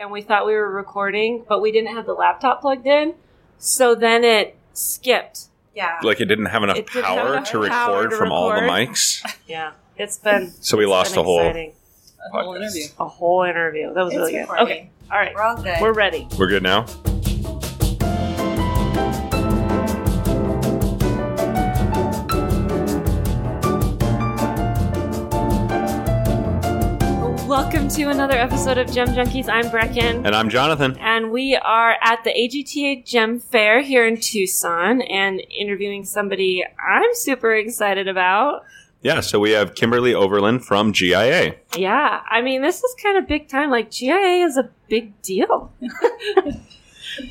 and we thought we were recording, but we didn't have the laptop plugged in. So then it skipped. Yeah. Like it didn't have enough didn't have power enough to record power to from all the mics. Yeah. It's been So we lost a whole exciting. A whole Podcast. interview. a whole interview. That was It's really good. recording. Okay. All right. We're all good. We're ready. We're good now? To another episode of Gem Junkies. I'm Brecken. And I'm Jonathan. And we are at the AGTA Gem Fair here in Tucson and interviewing somebody I'm super excited about. Yeah, so we have Kimberly Overland from GIA. Yeah, I mean, this is kind of big time. Like, GIA is a big deal.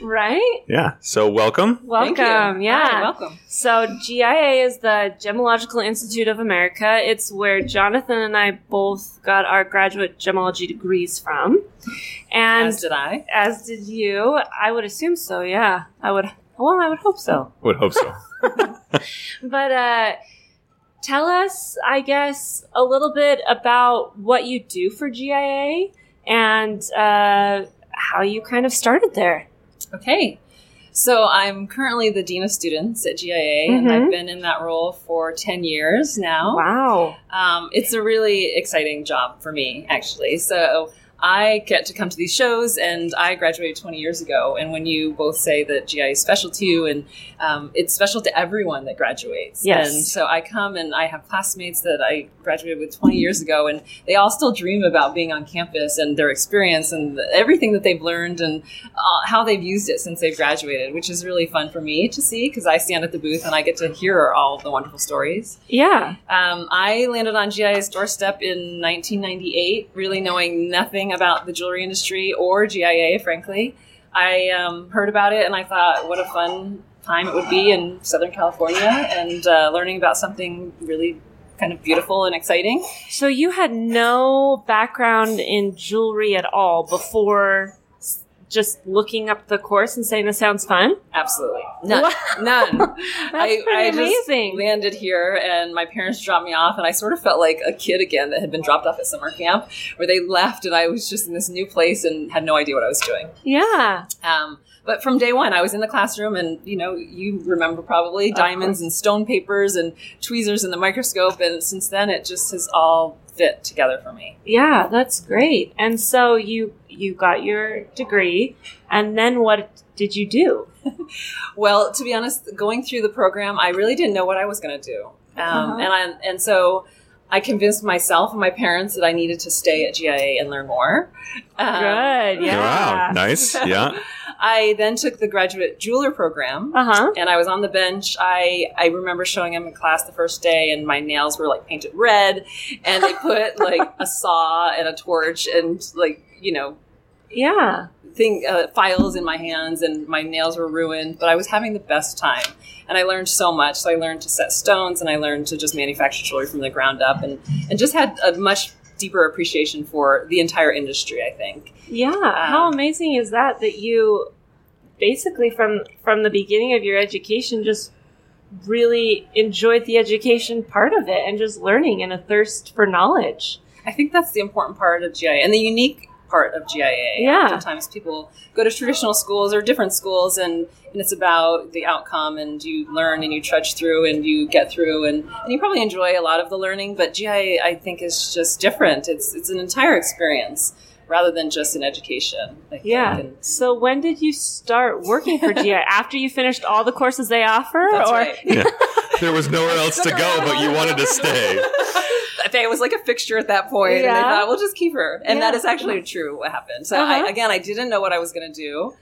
right? Yeah, so welcome. Welcome. Yeah. Hi, welcome. So GIA is the Gemological Institute of America. It's where Jonathan and I both got our graduate gemology degrees from. And As did I. as did you. I would assume so, yeah. I would well, I would hope so. Would hope so. But uh tell us, I guess, a little bit about what you do for GIA and uh how you kind of started there. Okay. So I'm currently the Dean of Students at GIA, and Mhm. I've been in that role for 10 years now. Wow. Um, it's a really exciting job for me, actually. So I get to come to these shows, and I graduated 20 years ago. And when you both say that GI is special to you, and um, it's special to everyone that graduates. Yes. And so I come and I have classmates that I graduated with 20 years ago, and they all still dream about being on campus and their experience and everything that they've learned and uh, how they've used it since they've graduated, which is really fun for me to see because I stand at the booth and I get to hear all the wonderful stories. Yeah. Um, I landed on GI's doorstep in 1998, really knowing nothing about the jewelry industry or GIA, frankly. I um, heard about it and I thought, what a fun time it would be in Southern California and uh, learning about something really kind of beautiful and exciting. So you had no background in jewelry at all before just looking up the course and saying this sounds fun? Absolutely. None. Wow. None. That's I, pretty I just amazing. landed here and my parents dropped me off and I sort of felt like a kid again that had been dropped off at summer camp where they left and I was just in this new place and had no idea what I was doing. Yeah. Um, but from day one, I was in the classroom, and you know, you remember probably diamonds and stone papers and tweezers and the microscope. And since then, it just has all fit together for me. Yeah, that's great. And so you you got your degree and then what did you do? Well, to be honest, going through the program, I really didn't know what I was going to do, um, Uh-huh. and I and so. I convinced myself and my parents that I needed to stay at GIA and learn more. Um, Good. Yeah. Wow, nice. Yeah. I then took the graduate jeweler program, Uh-huh. and I was on the bench. I I remember showing them in class the first day, and my nails were like painted red, and they put like a saw and a torch and like you know Yeah. thing uh, files in my hands, and my nails were ruined. But I was having the best time, and I learned so much. So I learned to set stones, and I learned to just manufacture jewelry from the ground up, and and just had a much deeper appreciation for the entire industry. I think. Yeah. How amazing is that that you basically from from the beginning of your education just really enjoyed the education part of it and just learning and a thirst for knowledge. I think that's the important part of GIA and the unique part of GIA. Yeah. Oftentimes people go to traditional schools or different schools and, and it's about the outcome and you learn and you trudge through and you get through and, and you probably enjoy a lot of the learning, but GIA I think is just different. It's it's an entire experience rather than just an education. I. Yeah. And So when did you start working for GI? After you finished all the courses they offer? that's or right. Yeah. There was nowhere else to go, but you wanted to stay. I it was like a fixture at that point, and I thought we'll just keep her. And that Yeah. is actually true. What happened? So Uh-huh. I, again, I didn't know what I was going to do,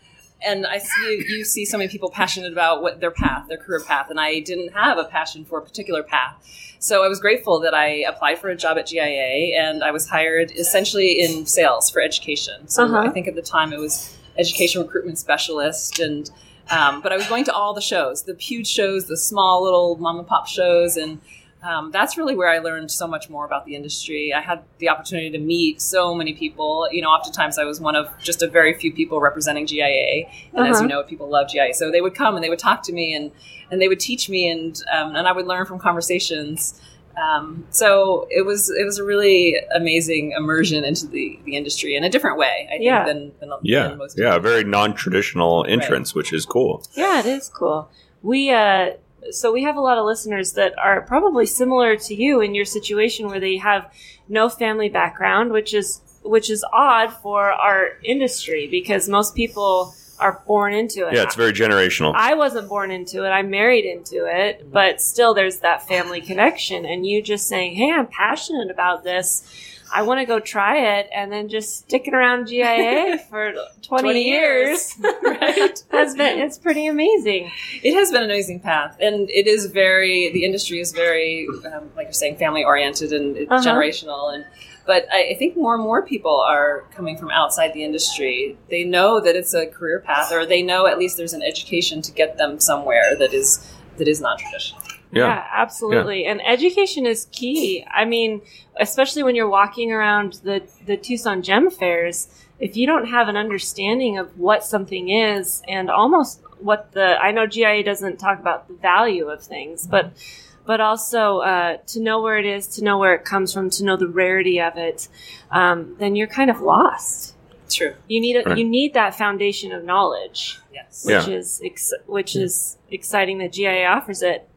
and I see you see so many people passionate about what their path, their career path, and I didn't have a passion for a particular path. So I was grateful that I applied for a job at GIA, and I was hired essentially in sales for education. So Uh-huh. I think at the time it was education recruitment specialist and. Um, but I was going to all the shows, the huge shows, the small little mom and pop shows, and um, that's really where I learned so much more about the industry. I had the opportunity to meet so many people. You know, oftentimes I was one of just a very few people representing GIA, and as Uh-huh. you know, people love GIA, so they would come and they would talk to me and and they would teach me, and um, and I would learn from conversations. Um, so it was it was a really amazing immersion into the, the industry in a different way, I think, Yeah. than, than, Yeah, than most yeah, a very non-traditional entrance, which is cool. Yeah, it is cool. We uh so we have a lot of listeners that are probably similar to you in your situation where they have no family background, which is which is odd for our industry because most people are born into it. Yeah, it's very generational. I wasn't born into it. I married into it, but still there's that family connection and you just saying, "Hey, I'm passionate about this. I want to go try it." And then just sticking around GIA for 20, 20 years. right. has been it's pretty amazing. It has been an amazing path, and it is very. The industry is very, um, like you're saying, family oriented and it's Uh-huh. generational. And but I, I think more and more people are coming from outside the industry. They know that it's a career path, or they know at least there's an education to get them somewhere that is that is non traditional. yeah. absolutely. And education is key. I mean, especially when you're walking around the, the Tucson Gem Fairs, if you don't have an understanding of what something is and almost what the, I know GIA doesn't talk about the value of things, but, but also uh, to know where it is, to know where it comes from, to know the rarity of it, um, then you're kind of lost. True. You need a, Right. you need that foundation of knowledge Yes. which Yeah. is ex- which is exciting that GIA offers it,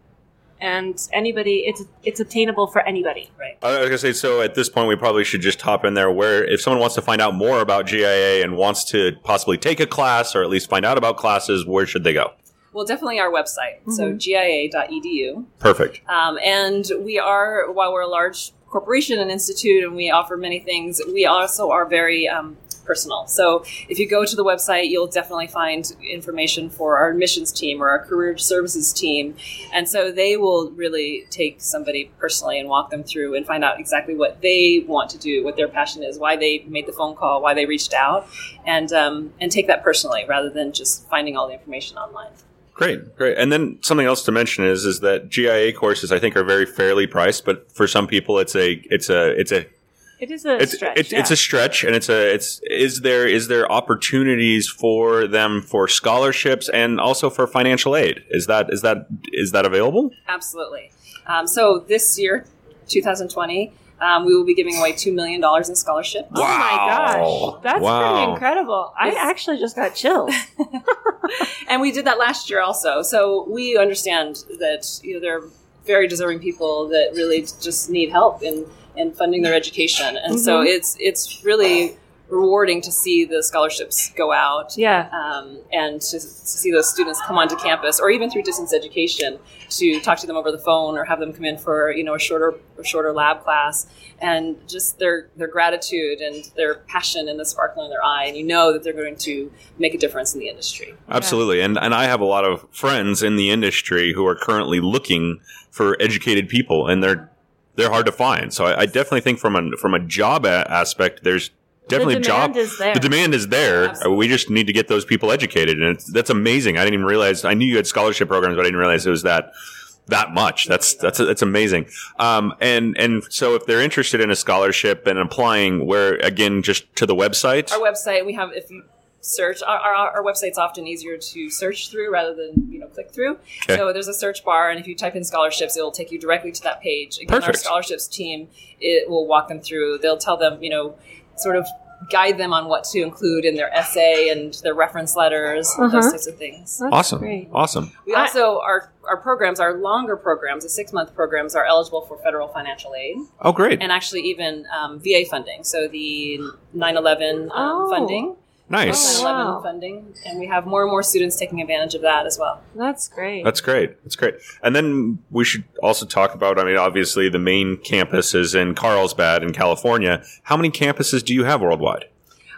and anybody it's it's obtainable for anybody. Right. I was gonna say, so at this point, we probably should just hop in there. Where if someone wants to find out more about GIA and wants to possibly take a class or at least find out about classes, where should they go? Well, definitely our website. So Mhm. gia.edu. Perfect. Um, and we are, while we're a large corporation and institute and we offer many things, we also are very um, personal. So if you go to the website, you'll definitely find information for our admissions team or our career services team. And so they will really take somebody personally and walk them through and find out exactly what they want to do, what their passion is, why they made the phone call, why they reached out, and, um, and take that personally rather than just finding all the information online. Great, great. And then something else to mention is is that GIA courses I think are very fairly priced, but for some people it's a it's a it's a It is a it's stretch. it's, yeah. it's a stretch and it's a it's is there is there opportunities for them for scholarships and also for financial aid? Is that is that is that available? Absolutely. Um, so this year, 2020, um, we will be giving away $2 million in scholarships. Oh my Wow. gosh, that's Wow. pretty incredible! I actually just got chills. and we did that last year also. So we understand that you know there are very deserving people that really just need help in, in funding their education. And so Mhm. it's it's really rewarding to see the scholarships go out. Yeah, um, and to, to see those students come onto campus, or even through distance education, to talk to them over the phone, or have them come in for you know a shorter a shorter lab class, and just their their gratitude and their passion and the sparkle in their eye, and you know that they're going to make a difference in the industry. Absolutely. And and I have a lot of friends in the industry who are currently looking for educated people and they're they're hard to find. So I, I definitely think from a from a job a- aspect there's definitely the job the demand is there. Absolutely. We just need to get those people educated and it's, that's amazing. I didn't even realize I knew you had scholarship programs but I didn't realize it was that that much. That's that's that's amazing. Um, and and so if they're interested in a scholarship and applying, where again just to the website. Our website, we have if you search our, our, our website's often easier to search through rather than you know click through Okay. so there's a search bar and if you type in scholarships it will take you directly to that page again our scholarships team it will walk them through they'll tell them you know sort of guide them on what to include in their essay and their reference letters Uh-huh. those types of things That's awesome, great. awesome. we also our our programs our longer programs the six month programs are eligible for federal financial aid Oh, great, and actually even um, va funding so the 9-11 um, Oh. funding nice. 9/11 wow. funding, and we have more and more students taking advantage of that as well. That's great. That's great. That's great. And then we should also talk about. I mean, obviously, the main campus is in Carlsbad in California. How many campuses do you have worldwide?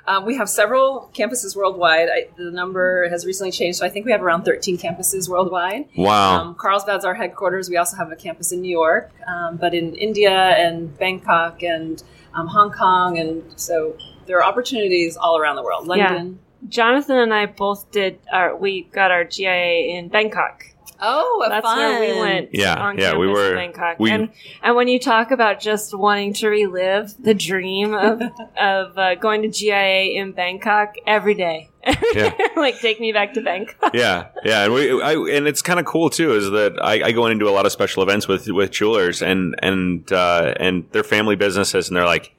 Um, we have several campuses worldwide. I, the number has recently changed, so I think we have around 13 campuses worldwide. Wow. Um, Carlsbad's our headquarters. We also have a campus in New York, um, but in India and Bangkok and um, Hong Kong, and so there are opportunities all around the world. Yeah. London. Jonathan and I both did our we got our GIA in Bangkok. Oh, That's fun. where we went. Yeah, on yeah, we campus were- in Bangkok. we- and and when you talk about just wanting to relive the dream of of uh, going to GIA in Bangkok every day, Yeah. like take me back to Bangkok. yeah, yeah, and we, I, and it's kind of cool too. Is that I, I go in and do a lot of special events with with jewelers and and uh, and their family businesses, and they're like,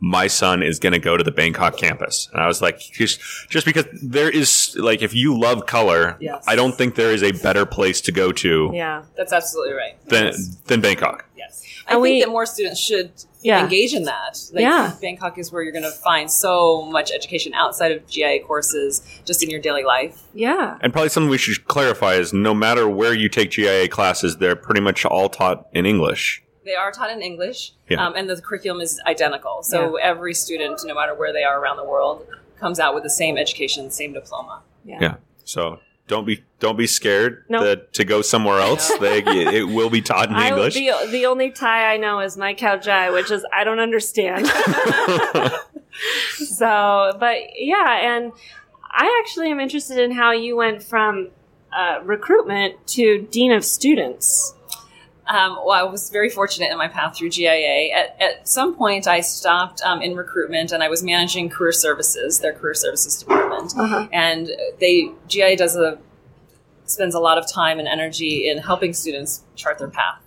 my son is going to go to the Bangkok campus, and I was like, just just because there is like, if you love color, Yes. I don't think there is a better place to go to Yeah, That's absolutely right. than Yes. than Bangkok. Yes. I And think we- that more students should Yeah. engage in that. Like, Yeah. Bangkok is where you're going to find so much education outside of GIA courses, just in your daily life. yeah, And probably something we should clarify is no matter where you take GIA classes, they're pretty much all taught in English. They are taught in English, Yeah. um, and the curriculum is identical. So every student, no matter where they are around the world, comes out with the same education, same diploma. yeah, Yeah. So don't be don't be scared No. that to go somewhere else. they, it will be taught in I, English. the, the only Thai I know is my Khao Jai, which is I don't understand. so, but yeah, and I actually am interested in how you went from uh, recruitment to dean of students. Um, well, I was very fortunate in my path through GIA. At, at some point, I stopped um, in recruitment and I was managing career services, their career services department. Uh-huh. And they GIA does a spends a lot of time and energy in helping students chart their path.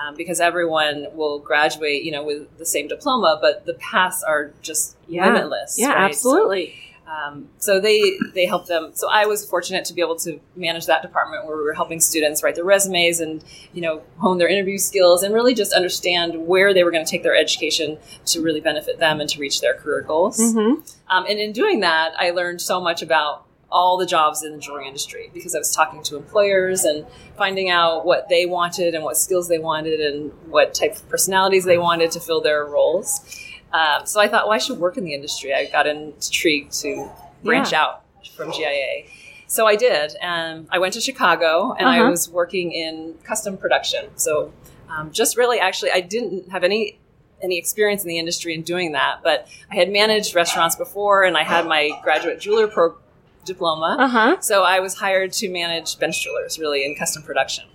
Um, because everyone will graduate, you know, with the same diploma, but the paths are just Yeah. limitless. Yeah, right? So- absolutely. Um, so they they help them. So I was fortunate to be able to manage that department where we were helping students write their resumes and you know hone their interview skills and really just understand where they were going to take their education to really benefit them and to reach their career goals. hmm Um, and in doing that, I learned so much about all the jobs in the jewelry industry because I was talking to employers and finding out what they wanted and what skills they wanted and what type of personalities they wanted to fill their roles. Um, so I thought, well, I should work in the industry. I got intrigued to branch Yeah. out from GIA. So I did. And I went to Chicago and I Uh-huh. was working in custom production. So um, just really, actually, I didn't have any any experience in the industry in doing that, but I had managed restaurants before and I had my graduate jeweler pro diploma. Uh huh. So I was hired to manage bench jewelers really in custom production.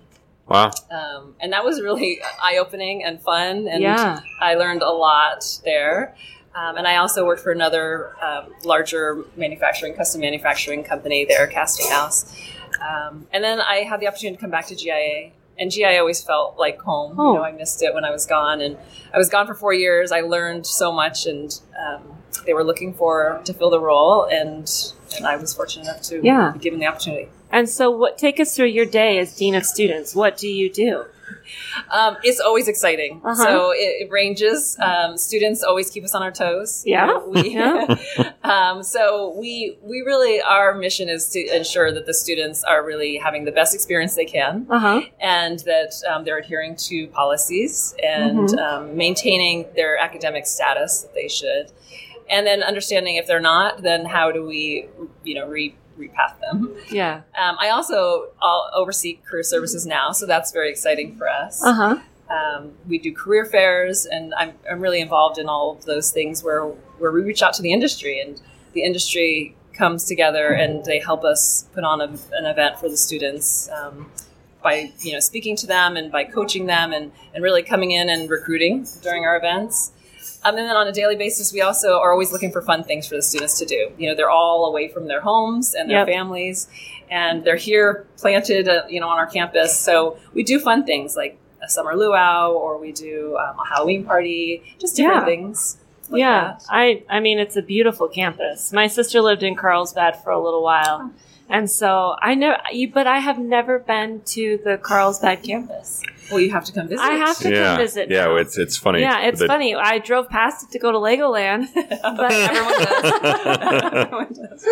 Wow. Um, and that was really eye opening and fun. And Yeah. I learned a lot there. Um, and I also worked for another um, larger manufacturing, custom manufacturing company there, Casting House. Um, and then I had the opportunity to come back to GIA. And GIA always felt like home. Home. You know, I missed it when I was gone. And I was gone for four years. I learned so much. And um, they were looking for to fill the role. And, and I was fortunate enough to Yeah. be given the opportunity. And so, what take us through your day as dean of students? What do you do? Um, it's always exciting. Uh-huh. So it, it ranges. Um, students always keep us on our toes. You Yeah. know, we, Yeah. um, so we we really our mission is to ensure that the students are really having the best experience they can, Uh huh. and that um, they're adhering to policies and Mhm. um, maintaining their academic status that they should, and then understanding if they're not, then how do we you know re repath them. Yeah. Um, I also oversee career services now, so that's very exciting for us. Uh huh. Um, we do career fairs, and I'm, I'm really involved in all of those things where where we reach out to the industry, and the industry comes together and they help us put on a, an event for the students um, by you know speaking to them and by coaching them and, and really coming in and recruiting during our events. Um, and then on a daily basis, we also are always looking for fun things for the students to do. You know, they're all away from their homes and their Yep. families, and they're here planted, uh, you know, on our campus. So we do fun things like a summer luau, or we do um, a Halloween party, just different Yeah. things. like yeah, that. I I mean it's a beautiful campus. My sister lived in Carlsbad for a little while, and so I know. you- But I have never been to the Carlsbad campus. Well, you have to come visit. I have to yeah. come visit. yeah. now. It's it's funny. yeah, it's that- funny. I drove past it to go to Legoland, but Everyone does. Everyone does.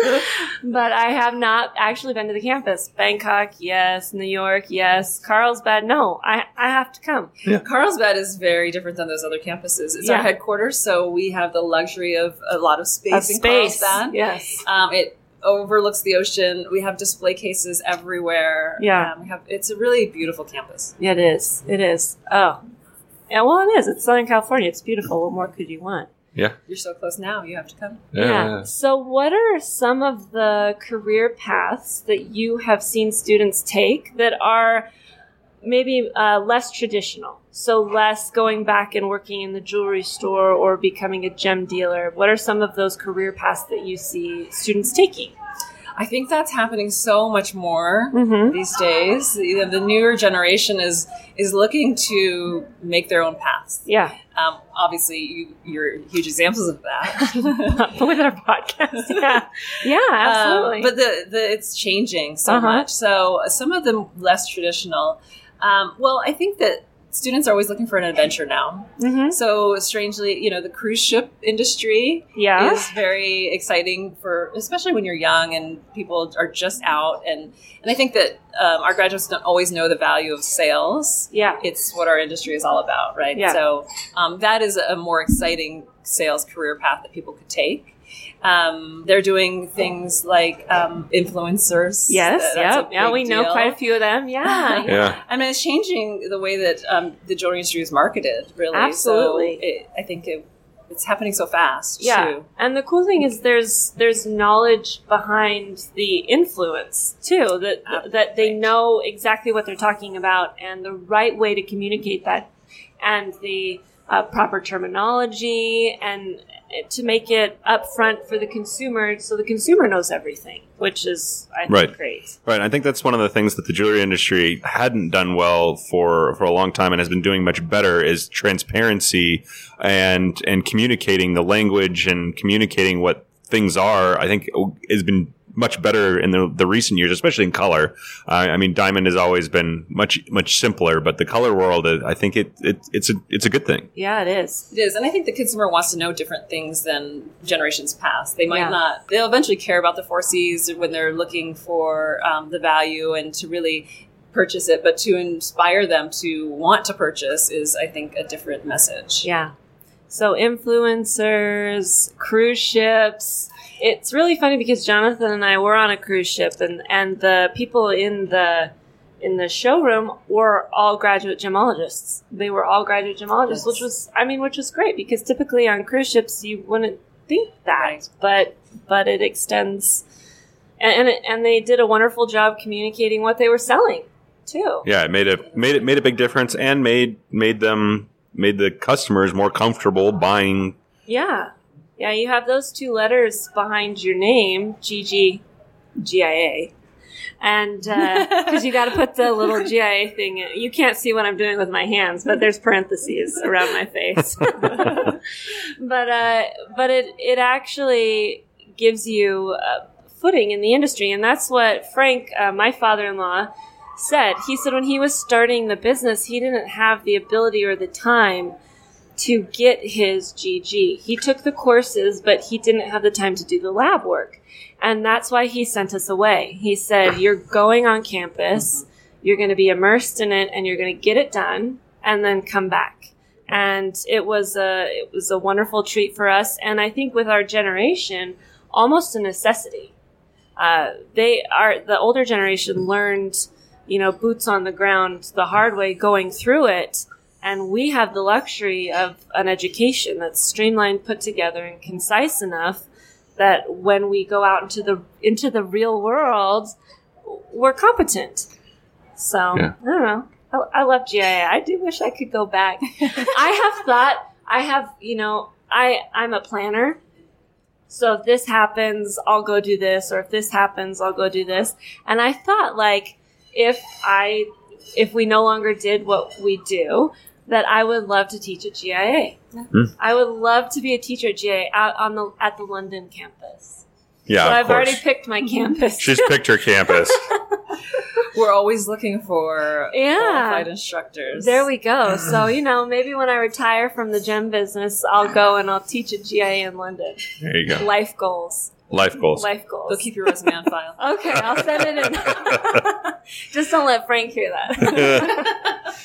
but I have not actually been to the campus. Bangkok, yes. New York, yes. Carlsbad, no. I I have to come. Carlsbad is very different than those other campuses. It's Yeah. our headquarters, so we have the luxury of a lot of space Of in space, Carlsbad. yes. Um, it overlooks the ocean. We have display cases everywhere. Yeah. Um, we have. It's a really beautiful campus. Yeah, it is. It is. Oh, yeah. Well, it is. It's Southern California. It's beautiful. What more could you want? Yeah. You're so close now. You have to come. Yeah. So, what are some of the career paths that you have seen students take that are maybe uh, less traditional? So, less going back and working in the jewelry store or becoming a gem dealer. What are some of those career paths that you see students taking? I think that's happening so much more Mm-hmm. these days. You know, the newer generation is is looking to make their own paths. Yeah, Um, obviously, you, you're huge examples of that. with our podcast. Yeah, yeah, absolutely. Um, but the, the it's changing so Uh-huh. much. So some of them less traditional. Um, well, I think that students are always looking for an adventure now. hmm So strangely, you know, the cruise ship industry Yeah, is very exciting for, especially when you're young and people are just out. And and I think that um, our graduates don't always know the value of sales. yeah, It's what our industry is all about, right? Yeah. So um, that is a more exciting sales career path that people could take. Um, they're doing things like um, influencers. yes, That- yep, yeah. big We know quite a few of them. Yeah, Yeah. I mean, it's changing the way that um, the jewelry industry is marketed. Really, Absolutely. So it, I think it, it's happening so fast. Yeah, too. and the cool thing is there's there's knowledge behind the influence too that that they know exactly what they're talking about and the right way to communicate that and the uh, proper terminology and to make it upfront for the consumer so the consumer knows everything, which is I think Right. great. Right. I think that's one of the things that the jewelry industry hadn't done well for for a long time and has been doing much better is transparency and and communicating the language and communicating what things are. I think has been much better in the, the recent years, especially in color. Uh, I mean, diamond has always been much much simpler, but the color world, uh, I think it, it it's a it's a good thing. Yeah, it is. It is, and I think the consumer wants to know different things than generations past. They might Yeah. not. They'll eventually care about the four C's when they're looking for um, the value and to really purchase it. But to inspire them to want to purchase is, I think, a different message. Yeah. So influencers, cruise ships. It's really funny because Jonathan and I were on a cruise ship and, and the people in the in the showroom were all graduate gemologists. They were all graduate gemologists, Yes. which was I mean, which was great because typically on cruise ships you wouldn't think that. Right. But but it extends and and, it, and they did a wonderful job communicating what they were selling too. Yeah, it made a made it made a big difference and made made them made the customers more comfortable buying. Yeah. Yeah, you have those two letters behind your name, GG, GIA. And because you got to put the little GIA thing in. You can't see what I'm doing with my hands, but there's parentheses around my face. but uh, but it, it actually gives you a footing in the industry. And that's what Frank, uh, my father in law, said. He said when he was starting the business, he didn't have the ability or the time to get his GG. He took the courses, but he didn't have the time to do the lab work. And that's why he sent us away. He said, You're going on campus, you're going to be immersed in it, and you're going to get it done, and then come back. And it was a it was a wonderful treat for us, and I think with our generation, almost a necessity. Uh, they are the older generation learned, you know, boots on the ground the hard way, going through it, and we have the luxury of an education that's streamlined, put together, and concise enough that when we go out into the into the real world, we're competent. So Yeah. I don't know. I, I love GIA. I do wish I could go back. I have thought. I have. You know. I I'm a planner. So if this happens, I'll go do this, or if this happens, I'll go do this. And I thought, like, if I if we no longer did what we do, that I would love to teach at GIA. Hmm. I would love to be a teacher at GIA out on the at the London campus. Yeah, so of I've course. already picked my campus. She's picked her campus. We're always looking for Yeah. qualified instructors. there we go. So you know, maybe when I retire from the gem business, I'll go and I'll teach at GIA in London. There you go. Life goals. Life goals. Life goals. They'll keep your resume on file. Okay, I'll send it in. Just don't let Frank hear that.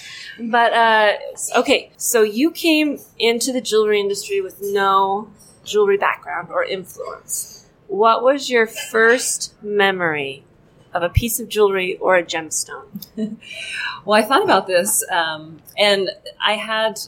But uh, okay, so you came into the jewelry industry with no jewelry background or influence. What was your first memory of a piece of jewelry or a gemstone? Well, I thought about this, um, and I had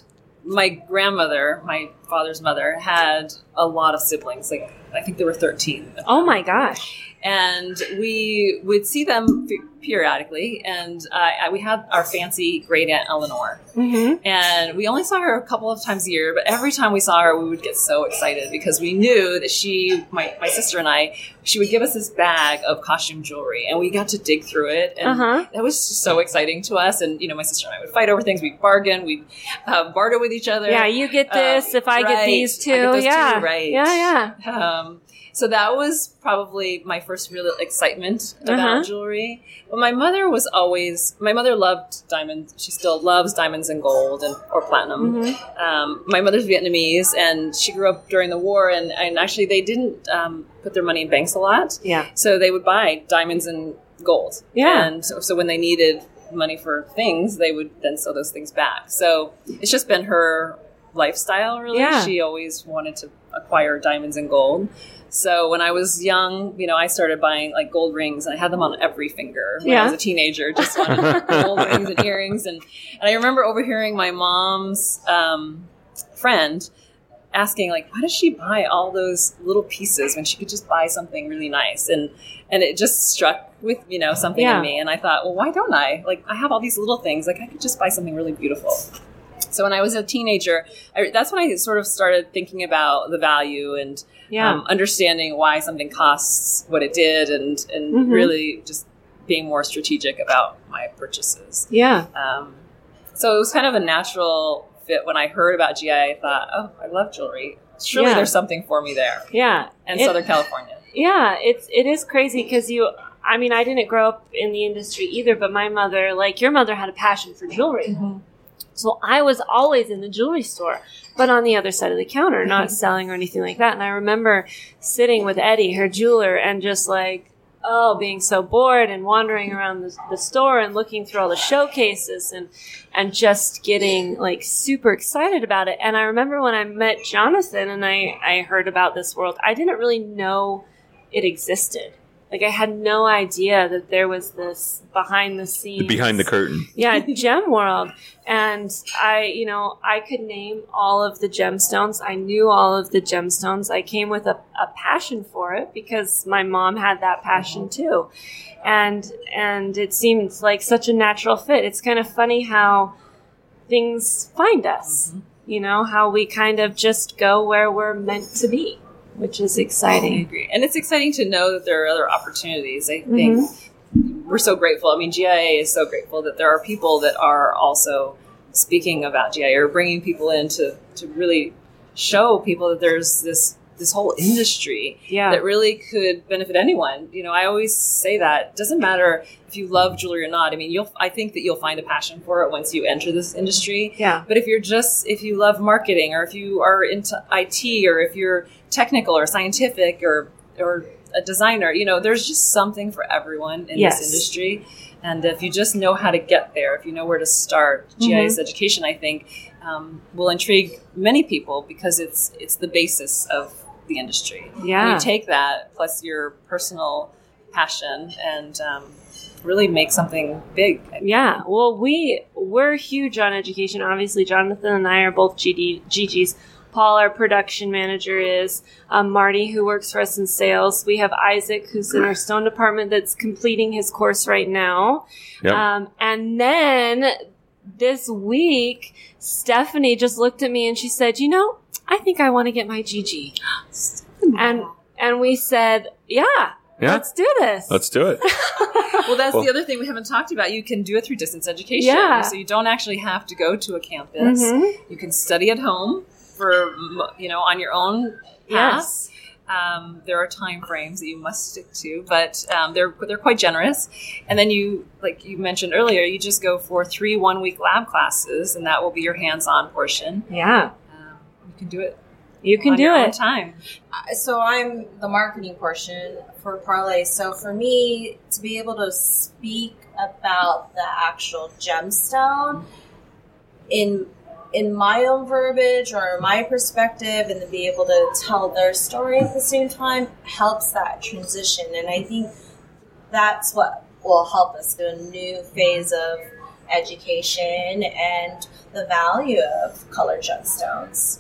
my grandmother, my father's mother had a lot of siblings. Like I think there were thirteen. Oh my gosh! And we would see them periodically. And uh, we had our fancy great aunt Eleanor, Mm-hmm. and we only saw her a couple of times a year. But every time we saw her, we would get so excited because we knew that she, my, my sister and I, she would give us this bag of costume jewelry, and we got to dig through it, and Uh-huh. that was so exciting to us. And you know, my sister and I would fight over things. We'd bargain, we'd uh, barter with each other. Yeah, you get this Uh, if I get right. these I two. get those two, yeah, right. Yeah, yeah. Um, so that was probably my first real excitement about Uh-huh. jewelry. But my mother was always my mother loved diamonds. She still loves diamonds and gold and or platinum. Mhm. Um, my mother's Vietnamese, and she grew up during the war. And, and actually, they didn't um, put their money in banks a lot, Yeah. so they would buy diamonds and gold. Yeah. and so, so when they needed money for things, they would then sell those things back. So it's just been her lifestyle, really. Yeah. She always wanted to acquire diamonds and gold. So when I was young, you know, I started buying like gold rings, and I had them on every finger when I was a teenager, just on gold rings and earrings. And and I remember overhearing my mom's um, friend asking, like, why does she buy all those little pieces when she could just buy something really nice? And and it just struck with you know something Yeah. in me, and I thought, well, why don't I? Like, I have all these little things, like I could just buy something really beautiful. So when I was a teenager, I, that's when I sort of started thinking about the value and Yeah. um, understanding why something costs what it did, and and Mhm. really just being more strategic about my purchases. yeah. Um, so it was kind of a natural fit when I heard about GI. I thought, oh, I love jewelry. Surely Yeah. there's something for me there, Yeah. and It- Southern California. Yeah, it's it is crazy because you. I mean, I didn't grow up in the industry either, but my mother, like your mother, had a passion for jewelry. So I was always in the jewelry store, but on the other side of the counter, not selling or anything like that. And I remember sitting with Eddie, her jeweler, and just like, oh, being so bored and wandering around the, the store and looking through all the showcases and and just getting like super excited about it. And I remember when I met Jonathan and I I heard about this world, I didn't really know it existed. Like I had no idea that there was this behind the scenes Behind the curtain. yeah, gem world. And I, you know, I could name all of the gemstones. I knew all of the gemstones. I came with a, a passion for it because my mom had that passion mm-hmm. too. And and it seemed like such a natural fit. It's kind of funny how things find us. Mm-hmm. You know, how we kind of just go where we're meant to be, which is I exciting. agree, and it's exciting to know that there are other opportunities. I think mm-hmm. we're so grateful. I mean, GIA is so grateful that there are people that are also speaking about GIA or bringing people in to, to really show people that there's this this whole industry Yeah. that really could benefit anyone. You know, I always say that it doesn't matter if you love jewelry or not. I mean, you'll I think that you'll find a passion for it once you enter this industry. Yeah. But if you're just if you love marketing or if you are into IT or if you're technical or scientific or or a designer, you know, there's just something for everyone in Yes. this industry. And if you just know how to get there, if you know where to start, GIA's education, I think, um, will intrigue many people because it's it's the basis of the industry. Yeah. And you take that plus your personal passion and um, really make something big. Yeah, well, we we're huge on education. Obviously, Jonathan and I are both GD, GGs. Paul, our production manager, is um, Marty, who works for us in sales. We have Isaac, who's in our stone department, that's completing his course right now. Yep. Um, and then this week, Stephanie just looked at me and she said, "You know, I think I want to get my GG." And and we said, "Yeah, Yeah. let's do this." Let's do it. Well, that's Well- the other thing we haven't talked about. You can do it through distance education. Yeah. So you don't actually have to go to a campus. Mhm. You can study at home for, you know, on your own path. Yes. Um, there are time frames that you must stick to, but um, they're they're quite generous. And then you, like you mentioned earlier, you just go for three one week lab classes, and that will be your hands on portion. Yeah, you can do it. you can on do your own it. time. so I'm the marketing portion for Parle. So for me to be able to speak about the actual gemstone in in my own verbiage or my perspective and to be able to tell their story at the same time helps that transition and I think that's what will help us do a new phase of education and the value of color gemstones.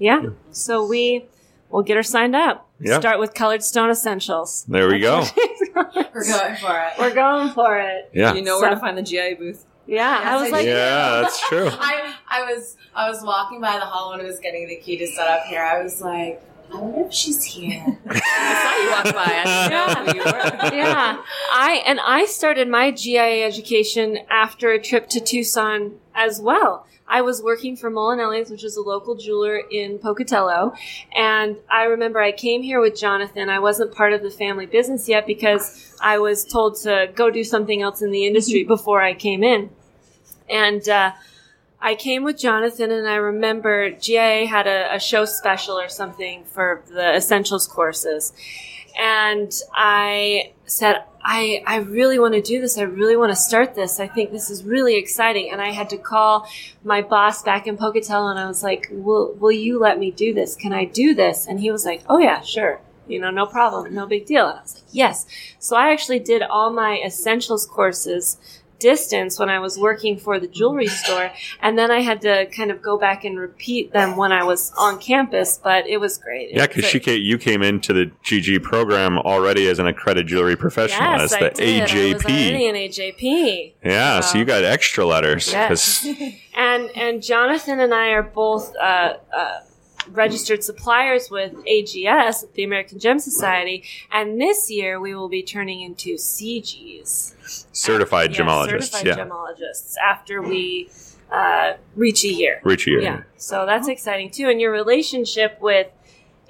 Yeah. So we will get her signed up. Yeah. Start with Colored Stone Essentials. There we go. We're going for it. We're going for it. Yeah. You know where So- to find the GIA booth. Yeah. Yes, I was I like, do. Yeah, that's true. I, I was I was walking by the hall when I was getting the key to set up here. I was like, I wonder if she's here. I saw you walk by. I didn't know you were. yeah. I and I started my GIA education after a trip to Tucson as well. I was working for Molinelli's, which is a local jeweler in Pocatello, and I remember I came here with Jonathan. I wasn't part of the family business yet because I was told to go do something else in the industry before I came in, and. Uh, I came with Jonathan, and I remember GIA had a, a show special or something for the essentials courses, and I said, I, I really want to do this. I really want to start this. I think this is really exciting. And I had to call my boss back in Pocatello and I was like, will, will you let me do this? Can I do this? And he was like, oh yeah, sure. You know, no problem. No big deal. And I was like, yes. So I actually did all my essentials courses distance when I was working for the jewelry store. And then I had to kind of go back and repeat them when I was on campus, but it was great. Yeah, because she came, you came into the GG program already as an accredited jewelry professional, Yes, as I the did. I was AJP. already an AJP. yeah, so you got extra letters. Yes. And and Jonathan and I are both uh, uh, registered suppliers with AGS, the American Gem Society, and this year we will be turning into CGs, certified Yeah, gemologists. certified yeah, gemologists, after we uh, reach a year. reach a year. Yeah, so that's exciting too. And your relationship with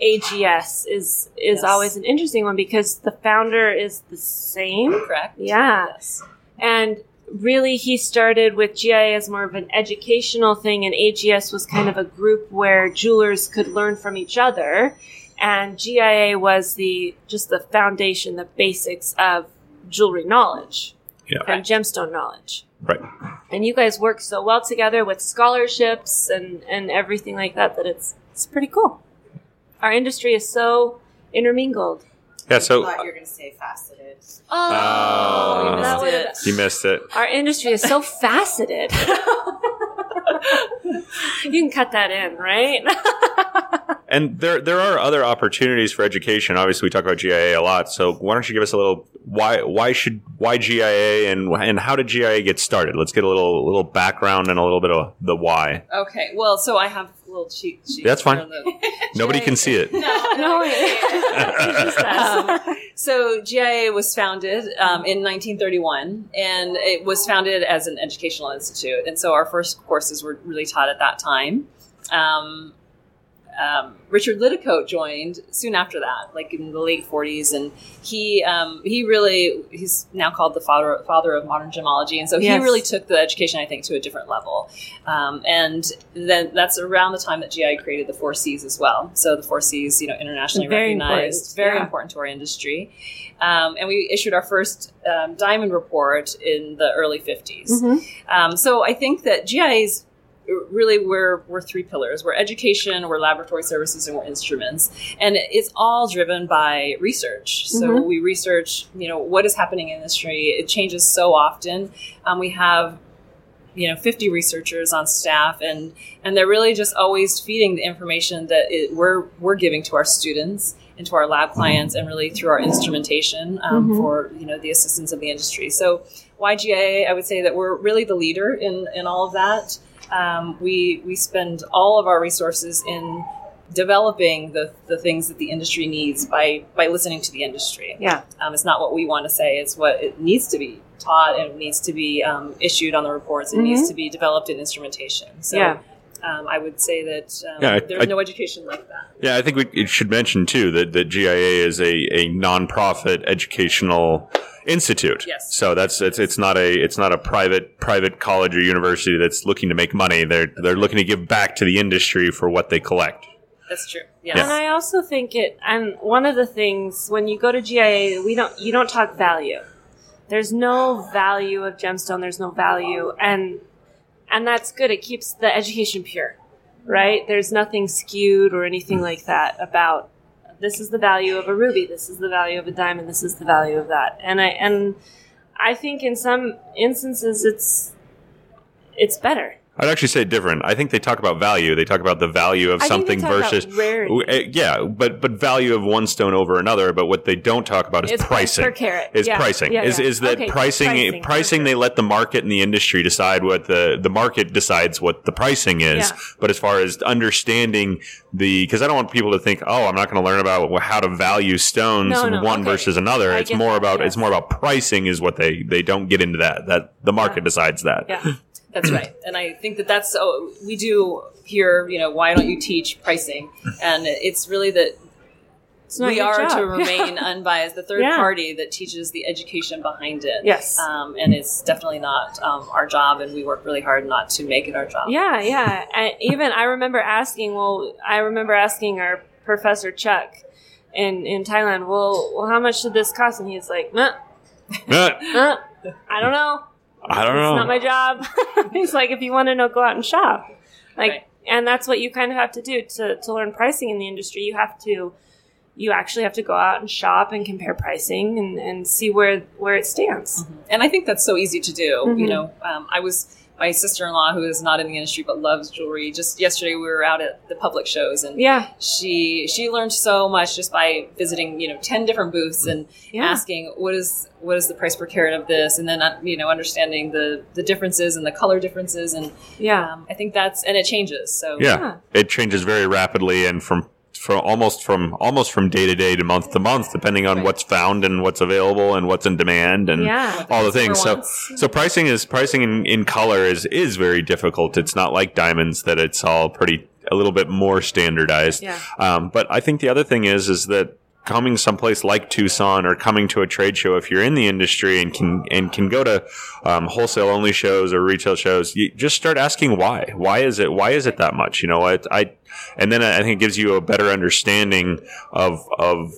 AGS is is Yes. always an interesting one because the founder is the same. Correct. Yeah. Yes. And really, he started with GIA as more of an educational thing, and AGS was kind of a group where jewelers could learn from each other. And GIA was the just the foundation, the basics of jewelry knowledge Yeah. and gemstone knowledge. Right. And you guys work so well together with scholarships and, and everything like that that it's it's pretty cool. Our industry is so intermingled. Yeah, I so thought you were going to say faceted. Oh, oh. that you would've- missed you missed it. Our industry is so faceted. you can cut that in, right? And there there are other opportunities for education. Obviously, we talk about GIA a lot. So why don't you give us a little why why should why GIA and and how did GIA get started? Let's get a little little background and a little bit of the why. Okay. Well, so I have a little cheat sheet. That's fine. here on Nobody can see it. No, no, wait. Just um, so GIA was founded um, in 1931, and it was founded as an educational institute. And so our first courses were really taught at that time. Um, um, Richard Liddicoat joined soon after that, like in the late 40s, and he um, he really he's now called the father father of modern gemology, and so Yes. he really took the education, I think, to a different level. Um, and then that's around the time that GI created the four C's as well. So the four C's, you know, internationally Very recognized, important, very yeah. important to our industry. Um, and we issued our first um, diamond report in the early 50s. Mhm. Um, so I think that GIA's really we're we're three pillars. We're education, we're laboratory services, and we're instruments. And it's all driven by research. So Mhm. we research, you know, what is happening in industry. It changes so often. Um, we have you know 50 researchers on staff and and they're really just always feeding the information that it, we're we're giving to our students and to our lab clients and really through our instrumentation um, Mhm. for you know the assistance of the industry so why GIA I would say that we're really the leader in in all of that um, we we spend all of our resources in developing the, the things that the industry needs by by listening to the industry Yeah. um, it's not what we want to say; it's what it needs to be taught and it needs to be um, issued on the reports. It needs Mhm. to be developed in instrumentation. So, Yeah. um, I would say that um, Yeah, I- there's I- no education like that. Yeah, I think we it should mention too that, that GIA is a, a nonprofit educational institute. Yes. So that's it's it's not a it's not a private private college or university that's looking to make money. They're they're looking to give back to the industry for what they collect. That's true. Yes. And I also think it and one of the things when you go to GIA, we don't you don't talk value. There's no value of gemstone, there's no value and and that's good. It keeps the education pure. Right? There's nothing skewed or anything hmm. like that about this is the value of a ruby, this is the value of a diamond, this is the value of that. And I and I think in some instances it's it's better. I'd actually say different. I think they talk about value. They talk about the value of I something versus rarity. Uh, yeah, but but value of one stone over another. But what they don't talk about is It's pricing. per carat. Is Yeah, pricing yeah, is yeah. is that Okay, pricing pricing, pricing, okay. they let the market and the industry decide what the the market decides what the pricing is. But as far as understanding the because I don't want people to think oh I'm not going to learn about how to value stones No, no, one okay. versus another. I it's more that, about it's more about pricing is what they they don't get into that that the market decides that. Yeah. That's right. And I think that that's, oh, we do here, you know, why don't you teach pricing? And it's really that It's we are job. to remain unbiased, the third Yeah. party that teaches the education behind it. Yes. Um, and it's definitely not um, our job, and we work really hard not to make it our job. Yeah, yeah. And even I remember asking. Well, I remember asking our professor Chuck in in Thailand. Well, well, how much did this cost? And he's like, nah, nah, I don't know. I don't know. It's not my job. he's like, if you want to know, go out and shop. Like, Right. and that's what you kind of have to do to to learn pricing in the industry. You have to. You actually have to go out and shop and compare pricing and, and see where where it stands. And I think that's so easy to do. Mhm. You know, um, I was my sister in law, who is not in the industry but loves jewelry. Just yesterday, we were out at the public shows, and Yeah, she she learned so much just by visiting you know 10 different booths and Yeah. asking what is what is the price per carat of this and then uh, you know understanding the the differences and the color differences and yeah, um, i think that's and it changes so yeah. Yeah. it changes very rapidly and from from almost from almost from day to day to month to month depending on Right. what's found and what's available and what's in demand and yeah. all the things so so pricing is pricing in, in color is is very difficult it's not like diamonds that it's all pretty a little bit more standardized Yeah. um, but i think the other thing is is that coming someplace like Tucson or coming to a trade show, if you're in the industry and can and can go to um, wholesale only shows or retail shows, you just start asking why. Why is it? Why is it that much? You know, I, I and then I think it gives you a better understanding of of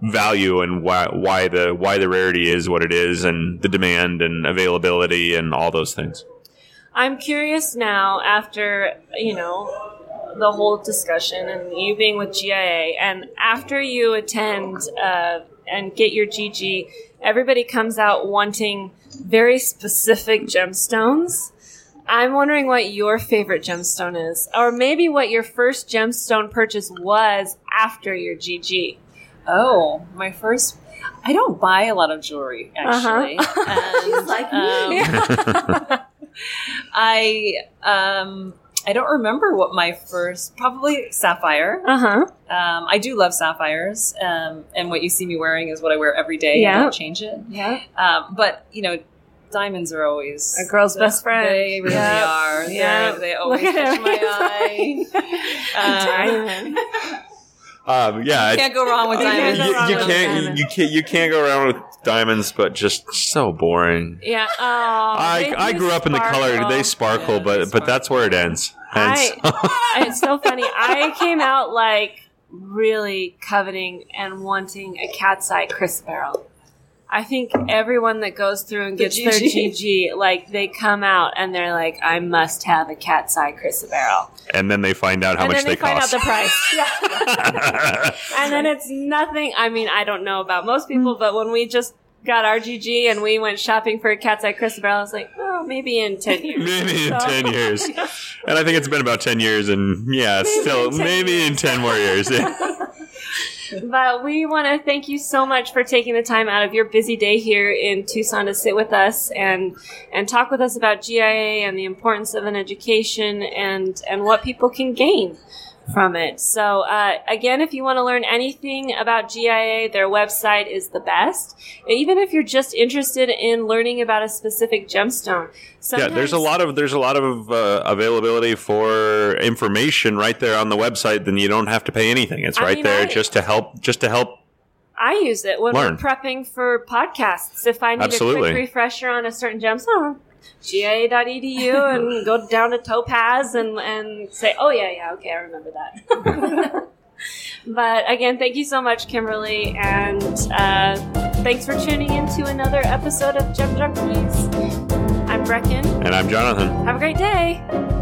value and why why the why the rarity is what it is and the demand and availability and all those things. I'm curious now after, you know, the whole discussion and you being with GIA, and after you attend uh, and get your GG, everybody comes out wanting very specific gemstones. I'm wondering what your favorite gemstone is, or maybe what your first gemstone purchase was after your GG. oh my first i don't buy a lot of jewelry actually Uh-huh. and, like um, me. i um i don't remember what my first probably sapphire Uh huh. Um, I do love sapphires, um, and what you see me wearing is what I wear every day. Yeah. I don't change it. Yeah. Um, but you know, diamonds are always A girl's best friend. They really Yep. are. They're- Yep. They always Look at catch my eye. Um, Diamond. Um, yeah, can't go wrong with You can't diamonds. go you, wrong you with can't diamonds. you, you can't you can't go around with diamonds, but just so boring. Yeah. Oh, I, I do grew up in the color. They sparkle, Yeah, but they but that's where it ends. Hence, I- it's so funny. I came out like really coveting and wanting a cat's eye chrysoberyl. I think everyone that goes through and The gets their GG. GG, like they come out and they're like, "I must have a cat's eye chrysoberyl," and then they find out how and much then they, they, find cost. out the price. And then it's nothing. I mean, I don't know about most people, but when we just got our GG and we went shopping for a cat's eye chrysoberyl, I was like, "Oh, maybe in ten years." Maybe in So- ten years, and I think it's been about ten years, and yeah, Maybe still in 10 maybe in ten more years. Yeah. But we want to thank you so much for taking the time out of your busy day here in Tucson to sit with us and and talk with us about GIA and the importance of an education and and what people can gain from it. So uh, again, if you want to learn anything about GIA, their website is the best. Even if you're just interested in learning about a specific gemstone, yeah, there's a lot of there's a lot of uh, availability for information right there on the website. Then you don't have to pay anything. It's I right mean, there I- just to help just to help. I use it when Learn. we're prepping for podcasts. If I need Absolutely. a quick refresher on a certain gemstone, gia.edu and go down to Topaz and, and say, oh, yeah, yeah, okay, I remember that. but again, thank you so much, Kimberly. And uh, thanks for tuning in to another episode of Gem Junkies. I'm Brecken. And I'm Jonathan. Have a great day.